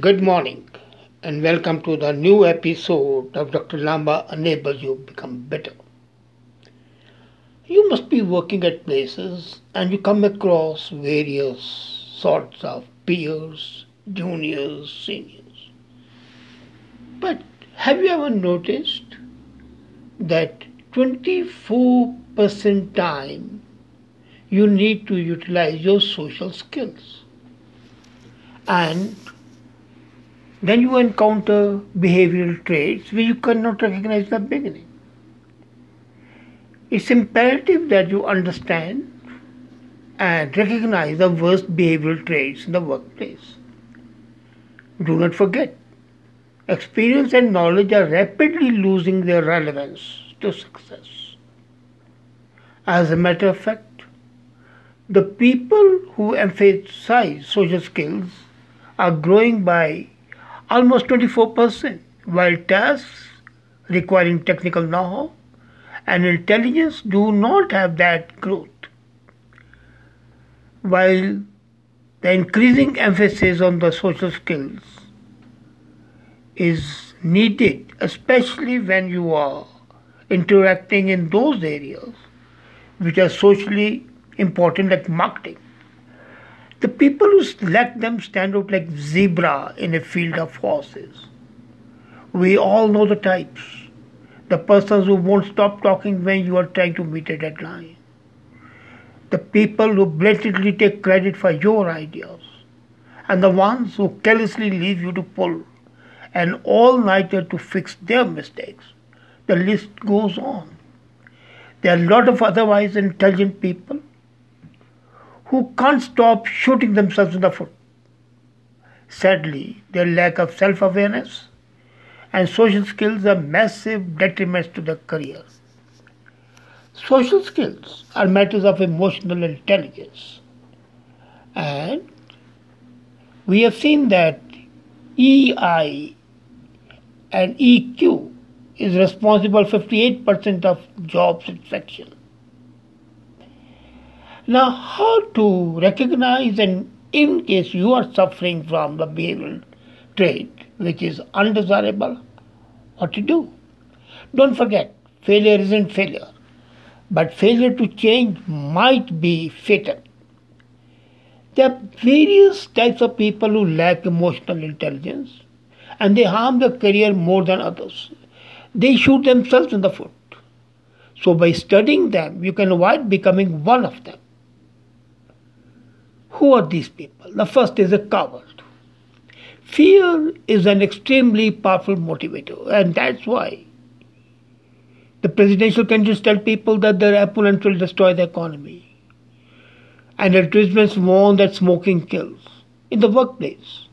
Good morning and welcome to the new episode of Dr. Lamba Enables You Become Better. You must be working at places and you come across various sorts of peers, juniors, seniors. But have you ever noticed that 24% time you need to utilize your social skills? And then you encounter behavioral traits which you cannot recognize in the beginning. It's imperative that you understand and recognize the worst behavioral traits in the workplace. Do not forget, experience and knowledge are rapidly losing their relevance to success. As a matter of fact, the people who emphasize social skills are growing by almost 24%, while tasks requiring technical know-how and intelligence do not have that growth. While the increasing emphasis on the social skills is needed, especially when you are interacting in those areas which are socially important, like marketing. The people who lack them stand out like zebra in a field of horses. We all know the types. The persons who won't stop talking when you are trying to meet a deadline. The people who blatantly take credit for your ideas. And the ones who carelessly leave you to pull an all nighter to fix their mistakes. The list goes on. There are a lot of otherwise intelligent people who can't stop shooting themselves in the foot. Sadly, their lack of self awareness and social skills are massive detriments to their careers. Social skills are matters of emotional intelligence. And we have seen that EI and EQ is responsible 58% of job satisfaction. Now, how to recognize and in case you are suffering from the behavioral trait which is undesirable, what to do? Don't forget, failure isn't failure, but failure to change might be fatal. There are various types of people who lack emotional intelligence and they harm their career more than others. They shoot themselves in the foot. So, by studying them, you can avoid becoming one of them. Who are these people? The first is a coward. Fear is an extremely powerful motivator, and that's why the presidential candidates tell people that their opponents will destroy the economy. And advertisements warn that smoking kills. In the workplace,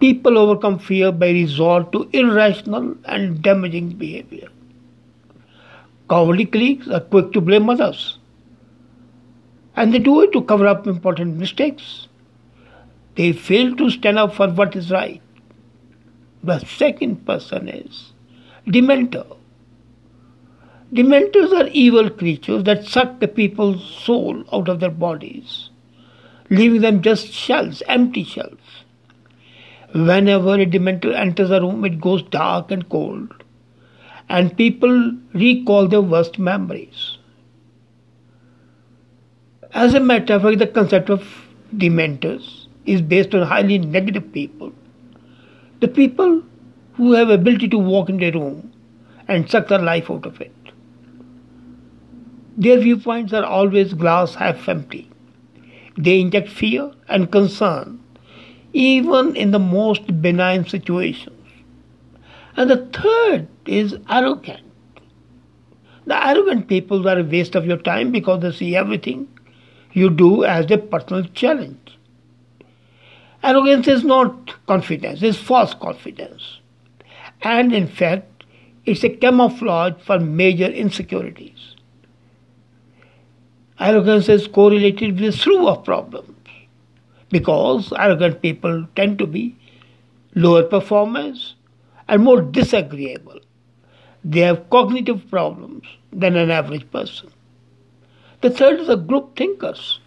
people overcome fear by resort to irrational and damaging behavior. Cowardly colleagues are quick to blame others and they do it to cover up important mistakes. They fail to stand up for what is right. The second person is Dementor. Dementors are evil creatures that suck the people's soul out of their bodies, leaving them just shells, empty shells. Whenever a dementor enters a room, it goes dark and cold, and people recall their worst memories. As a matter of fact, the concept of dementors is based on highly negative people. The people who have ability to walk in a room and suck the life out of it. Their viewpoints are always glass half empty. They inject fear and concern even in the most benign situations. And the third is arrogant. The arrogant people are a waste of your time because they see everything you do as a personal challenge. Arrogance is not confidence, it's false confidence. And in fact, it's a camouflage for major insecurities. Arrogance is correlated with a slew of problems because arrogant people tend to be lower performers and more disagreeable. They have cognitive problems than an average person. The third is the group thinkers.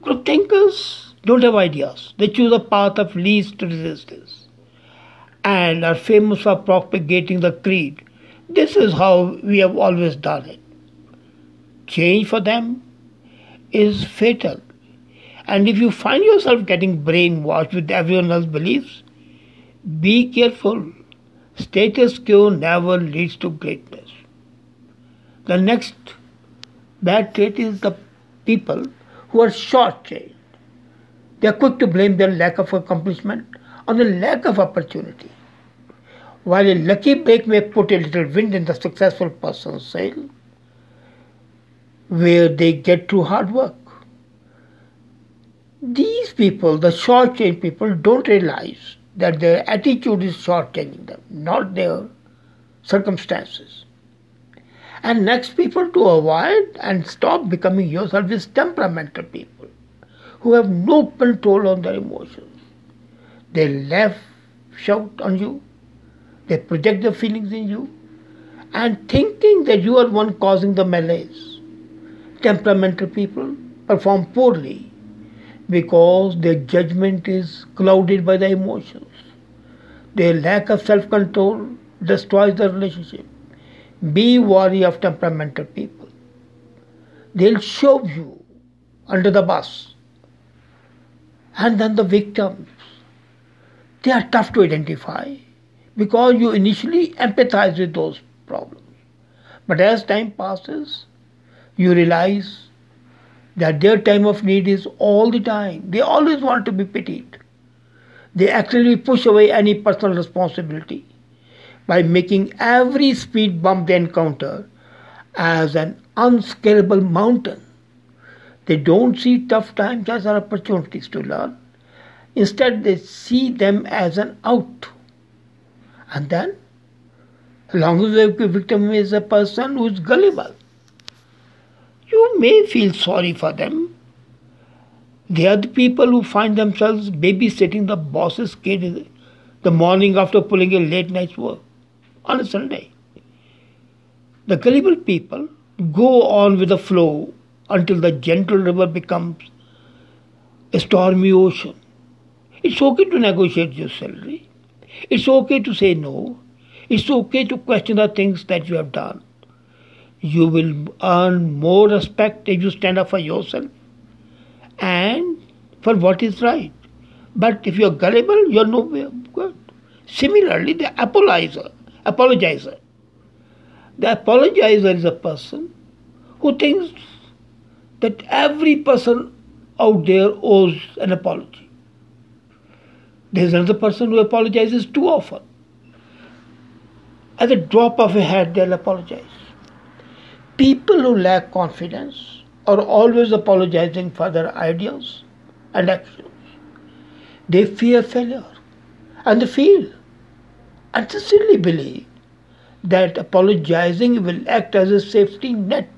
Group thinkers don't have ideas. They choose a path of least resistance and are famous for propagating the creed. This is how we have always done it. Change for them is fatal. And if you find yourself getting brainwashed with everyone else's beliefs, be careful. Status quo never leads to greatness. The next bad trait is the people who are short-changed. They are quick to blame their lack of accomplishment on the lack of opportunity. While a lucky break may put a little wind in the successful person's sail, where they get through hard work. These people, the short-changed people, don't realize that their attitude is short-changing them, not their circumstances. And next people to avoid and stop becoming yourself is temperamental people who have no control on their emotions. They laugh, shout on you, they project their feelings in you, and thinking that you are one causing the malaise. Temperamental people perform poorly because their judgment is clouded by their emotions. Their lack of self control destroys the relationship. Be wary of temperamental people. They'll shove you under the bus. And then the victims. They are tough to identify because you initially empathize with those problems. But as time passes, you realize that their time of need is all the time. They always want to be pitied. They actually push away any personal responsibility by making every speed bump they encounter as an unscalable mountain. They don't see tough times as opportunities to learn. Instead, they see them as an out. And then, along with the victim is a person who is gullible. You may feel sorry for them. They are the people who find themselves babysitting the boss's kid the morning after pulling a late night's work on a Sunday. The gullible people go on with the flow until the gentle river becomes a stormy ocean. It's okay to negotiate your salary. It's okay to say no. It's okay to question the things that you have done. You will earn more respect if you stand up for yourself and for what is right. But if you're gullible, you're nowhere good. Similarly, the apologizer apologizer. The apologizer is a person who thinks that every person out there owes an apology. There's another person who apologizes too often. At the drop of a hat, they'll apologize. People who lack confidence are always apologizing for their ideas and actions. They fear failure and they feel sincerely believe that apologizing will act as a safety net.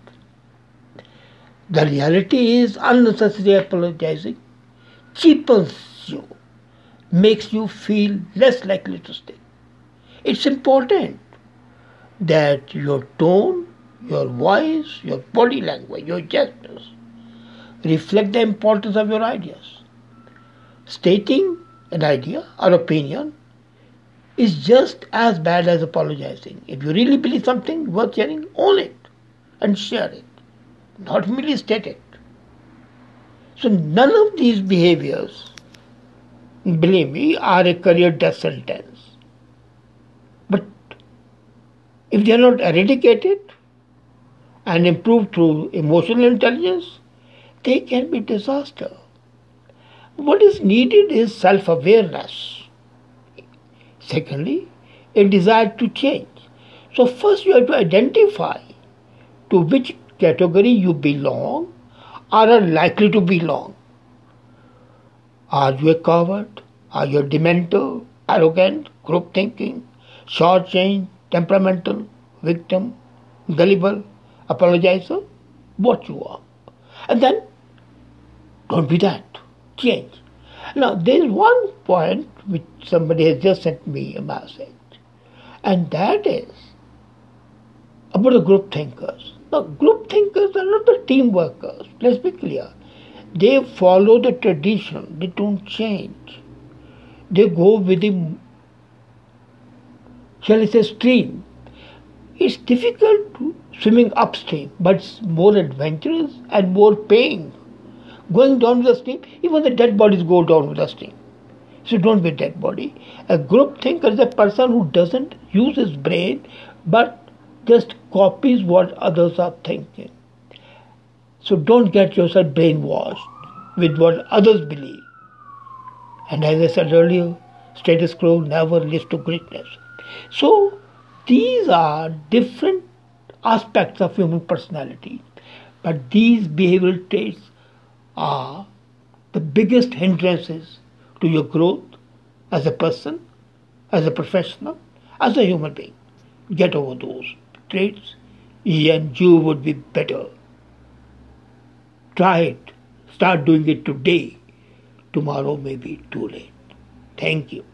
The reality is unnecessary apologizing cheapens you, makes you feel less likely to stay. It's important that your tone, your voice, your body language, your gestures reflect the importance of your ideas. Stating an idea or opinion is just as bad as apologizing. If you really believe something worth sharing, own it and share it, not merely state it. So none of these behaviors, believe me, are a career death sentence. But if they are not eradicated and improved through emotional intelligence, they can be disaster. What is needed is self-awareness Secondly, a desire to change. So, first you have to identify to which category you belong or are likely to belong. Are you a coward? Are you a arrogant, group thinking, short change, temperamental, victim, gullible, apologizer? What you are. And then don't be that. Change. Now, there is one point which somebody has just sent me a message, and that is about the group thinkers. Now, group thinkers are not the team workers, let's be clear. They follow the tradition, they don't change. They go with the, shall I say, stream. It's difficult swimming upstream, but it's more adventurous and more paying. Going down with the stream, even the dead bodies go down with the stream. So don't be dead body. A group thinker is a person who doesn't use his brain but just copies what others are thinking. So don't get yourself brainwashed with what others believe. And as I said earlier, status quo never leads to greatness. So these are different aspects of human personality. But these behavioral traits are the biggest hindrances to your growth as a person, as a professional, as a human being. Get over those traits and you would be better. Try it. Start doing it today. Tomorrow may be too late. Thank you.